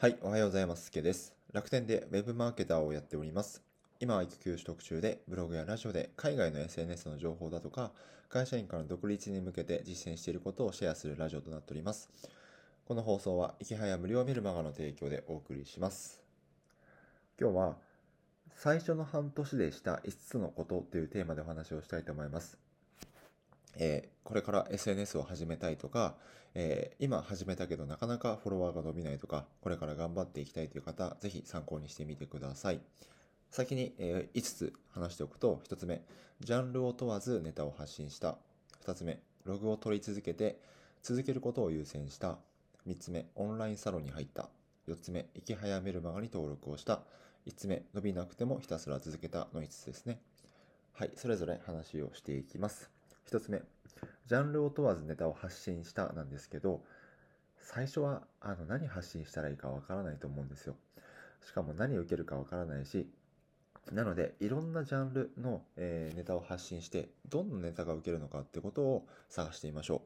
はい、おはようございます。すけです。楽天でウェブマーケターをやっております。今は育休取得中で、ブログやラジオで海外の SNS の情報だとか、会社員からの独立に向けて実践していることをシェアするラジオとなっております。この放送は、いきはや無料メルマガの提供でお送りします。今日は、最初の半年でした5つのことというテーマでお話をしたいと思います。えーこれから SNS を始めたいとか、えー今始めたけどなかなかフォロワーが伸びないとか、これから頑張っていきたいという方、ぜひ参考にしてみてください。先に、え5つ話しておくと、1つ目、ジャンルを問わずネタを発信した。2つ目、ログを取り続けて、続けることを優先した。3つ目、オンラインサロンに入った。4つ目、いきはやメルマガに登録をした。5つ目、伸びなくてもひたすら続けたの5つですね。はい、それぞれ話をしていきます。1つ目、ジャンルを問わずネタを発信したなんですけど、最初はあの何発信したらいいかわからないと思うんですよ。しかも何を受けるかわからないし、なのでいろんなジャンルの、えーネタを発信して、どんなネタが受けるのかってことを探してみましょ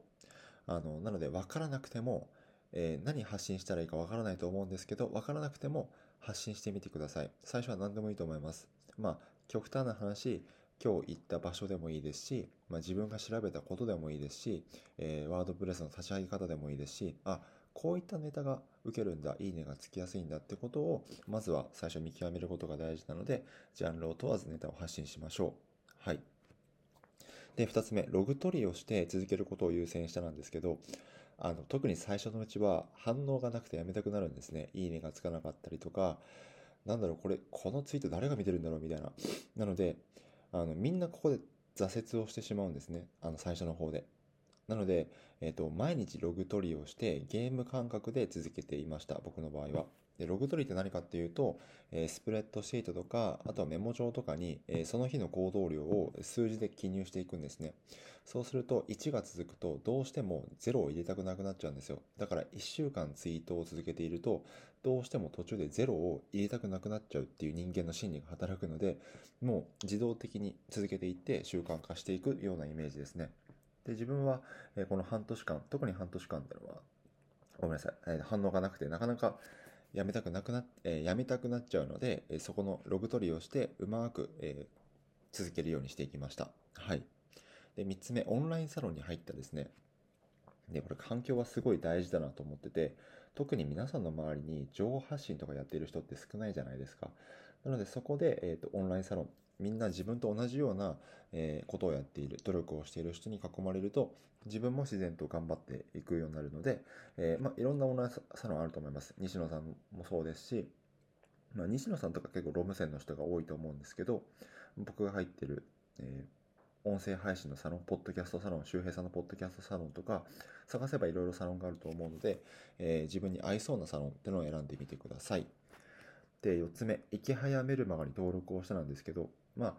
う。あのなのでわからなくても、えー何発信したらいいかわからないと思うんですけど、わからなくても発信してみてください。最初は何でもいいと思います。まあ、極端な話、今日行った場所でもいいですし、まあ、自分が調べたことでもいいですし、えーワードプレスの立ち上げ方でもいいですし、あ、こういったネタが受けるんだ、いいねがつきやすいんだってことを、まずは最初見極めることが大事なので、ジャンルを問わずネタを発信しましょう。はい。で、二つ目、ログ取りをして続けることを優先したなんですけど、あの、特に最初のうちは反応がなくてやめたくなるんですね。いいねがつかなかったりとか、なんだろう、これ、このツイート誰が見てるんだろうみたいな。なので、あの、みんなここで挫折をしてしまうんですね。あの、最初の方で。なので、えっと、毎日ログ取りをしてゲーム感覚で続けていました。僕の場合は。で、ログ取りって何かっていうと、えスプレッドシートとか、あとはメモ帳とかに、えその日の行動量を数字で記入していくんですね。そうすると、1が続くと、どうしても0を入れたくなくなっちゃうんですよ。だから、1週間ツイートを続けていると、どうしても途中で0を入れたくなくなっちゃうっていう人間の心理が働くので、もう自動的に続けていって習慣化していくようなイメージですね。で、自分は、えこの半年間、特に半年間っていうのは、ごめんなさい、え反応がなくて、なかなかやめたくなくなっ、えーやめたくなっちゃうので、えそこのログ取りをして、うまく、え続けるようにしていきました。はい。で、3つ目、オンラインサロンに入ったですね。で、これ環境はすごい大事だなと思ってて、特に皆さんの周りに情報発信とかやっている人って少ないじゃないですか。なのでそこで、えーと、オンラインサロン、みんな自分と同じような、えことをやっている、努力をしている人に囲まれると、自分も自然と頑張っていくようになるので、えーまあ、いろんなオンラインサロンあると思います。西野さんもそうですし、まあ、西野さんとか結構ロム線の人が多いと思うんですけど、僕が入ってる、えー音声配信のサロン、ポッドキャストサロン、周平さんのポッドキャストサロンとか、探せばいろいろサロンがあると思うので、えー自分に合いそうなサロンってのを選んでみてください。で、4つ目、いきはやメルマガに登録をしたなんですけど、まあ、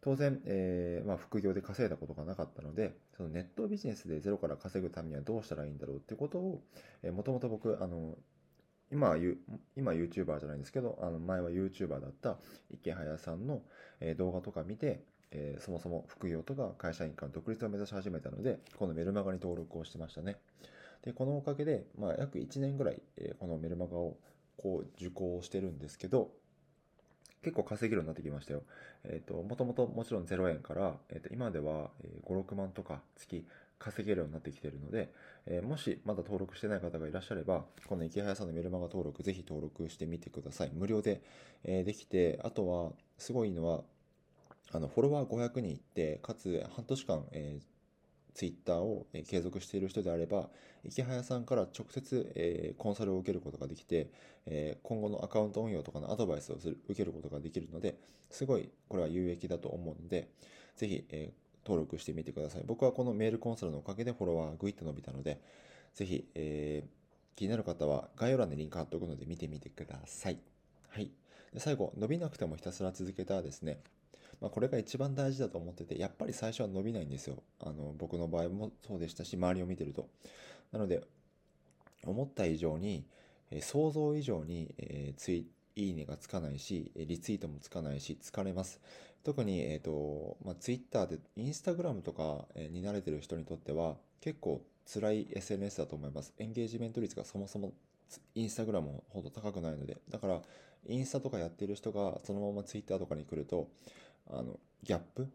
当然、えーまあ、副業で稼いだことがなかったので、そのネットビジネスでゼロから稼ぐためにはどうしたらいいんだろうっていうことを、えー、もともと僕、あの、今今 YouTuber じゃないんですけど、あの前は YouTuber だった池早さんの、動画とか見て、えーそもそも副業とか会社員から独立を目指し始めたので、このメルマガに登録をしてましたね。で、このおかげで、まあ、約1年ぐらい、えこのメルマガをこう受講してるんですけど、結構稼げるようになってきましたよ。えっ、と、もともともちろん0円から、えっ、と、今では、5、6万とか月稼げるようになってきてるので、えーもしまだ登録してない方がいらっしゃれば、この池早さんのメルマガ登録ぜひ登録してみてください。無料で、えできて、あとは、すごいのは、あの、フォロワー500人いって、かつ半年間、えーツイッターを継続している人であれば、池早さんから直接、えコンサルを受けることができて、え今後のアカウント運用とかのアドバイスをする受けることができるので、すごいこれは有益だと思うので、ぜひ、え登録してみてください。僕はこのメールコンサルのおかげでフォロワーがぐいっと伸びたので、ぜひ、えー気になる方は概要欄にリンク貼っておくので見てみてください。はい。で最後、伸びなくてもひたすら続けたですね。まあ、これが一番大事だと思ってて、やっぱり最初は伸びないんですよ。あの、僕の場合もそうでしたし、周りを見てると。なので、思った以上に、え想像以上に、えーツイいいねがつかないし、リツイートもつかないし、疲れます。特に、えっ、と、まあ、ツイッターで、インスタグラムとか、に慣れてる人にとっては、結構辛い SNS だと思います。エンゲージメント率がそもそもインスタグラムほど高くないので、だから、インスタとかやってる人がそのままツイッターとかに来ると、あの、ギャップ？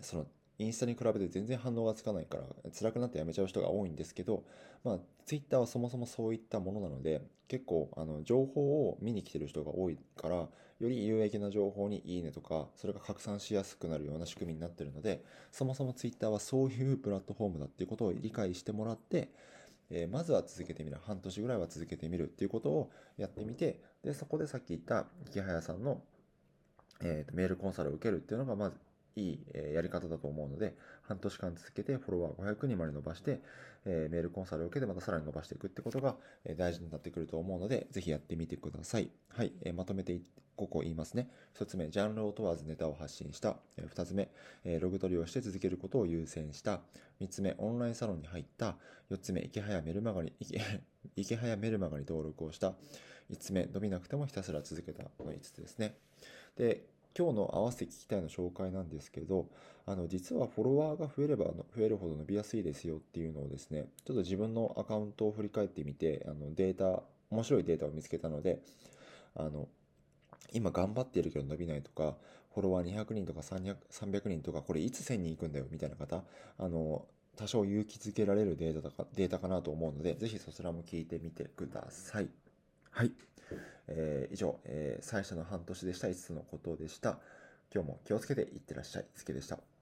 その、インスタに比べて全然反応がつかないから辛くなってやめちゃう人が多いんですけど、まあ、ツイッターはそもそもそういったものなので結構あの情報を見に来てる人が多いからより有益な情報にいいねとかそれが拡散しやすくなるような仕組みになってるのでそもそもツイッターはそういうプラットフォームだっていうことを理解してもらってえ、まずは続けてみる。半年ぐらいは続けてみるっていうことをやってみてでそこでさっき言った池早さんの、えーとメールコンサルを受けるっていうのがまずいいやり方だと思うので、半年間続けてフォロワー500人まで伸ばして、えメールコンサルを受けてまたさらに伸ばしていくってことが大事になってくると思うので、ぜひやってみてください。はい、えまとめて5個言いますね。1つ目、ジャンルを問わずネタを発信した。2つ目、ログ取りをして続けることを優先した。3つ目、オンラインサロンに入った。4つ目、池早メルマガに、池早メルマガに登録をした。5つ目、伸びなくてもひたすら続けたの5つですね。で、今日の合わせて聞きたいの紹介なんですけど、あの、実はフォロワーが増えれば増えるほど伸びやすいですよっていうのをですね、ちょっと自分のアカウントを振り返ってみて、あの、データ、面白いデータを見つけたので、あの、今頑張っているけど伸びないとか、フォロワー200人とか300 300人とか、これいつ1000人行くんだよみたいな方、あの、多少勇気づけられるデータかデータかなと思うので、ぜひそちらも聞いてみてください。はい。えー、以上、えー、最初の半年でした5つのことでした。今日も気をつけていってらっしゃい。すけでした。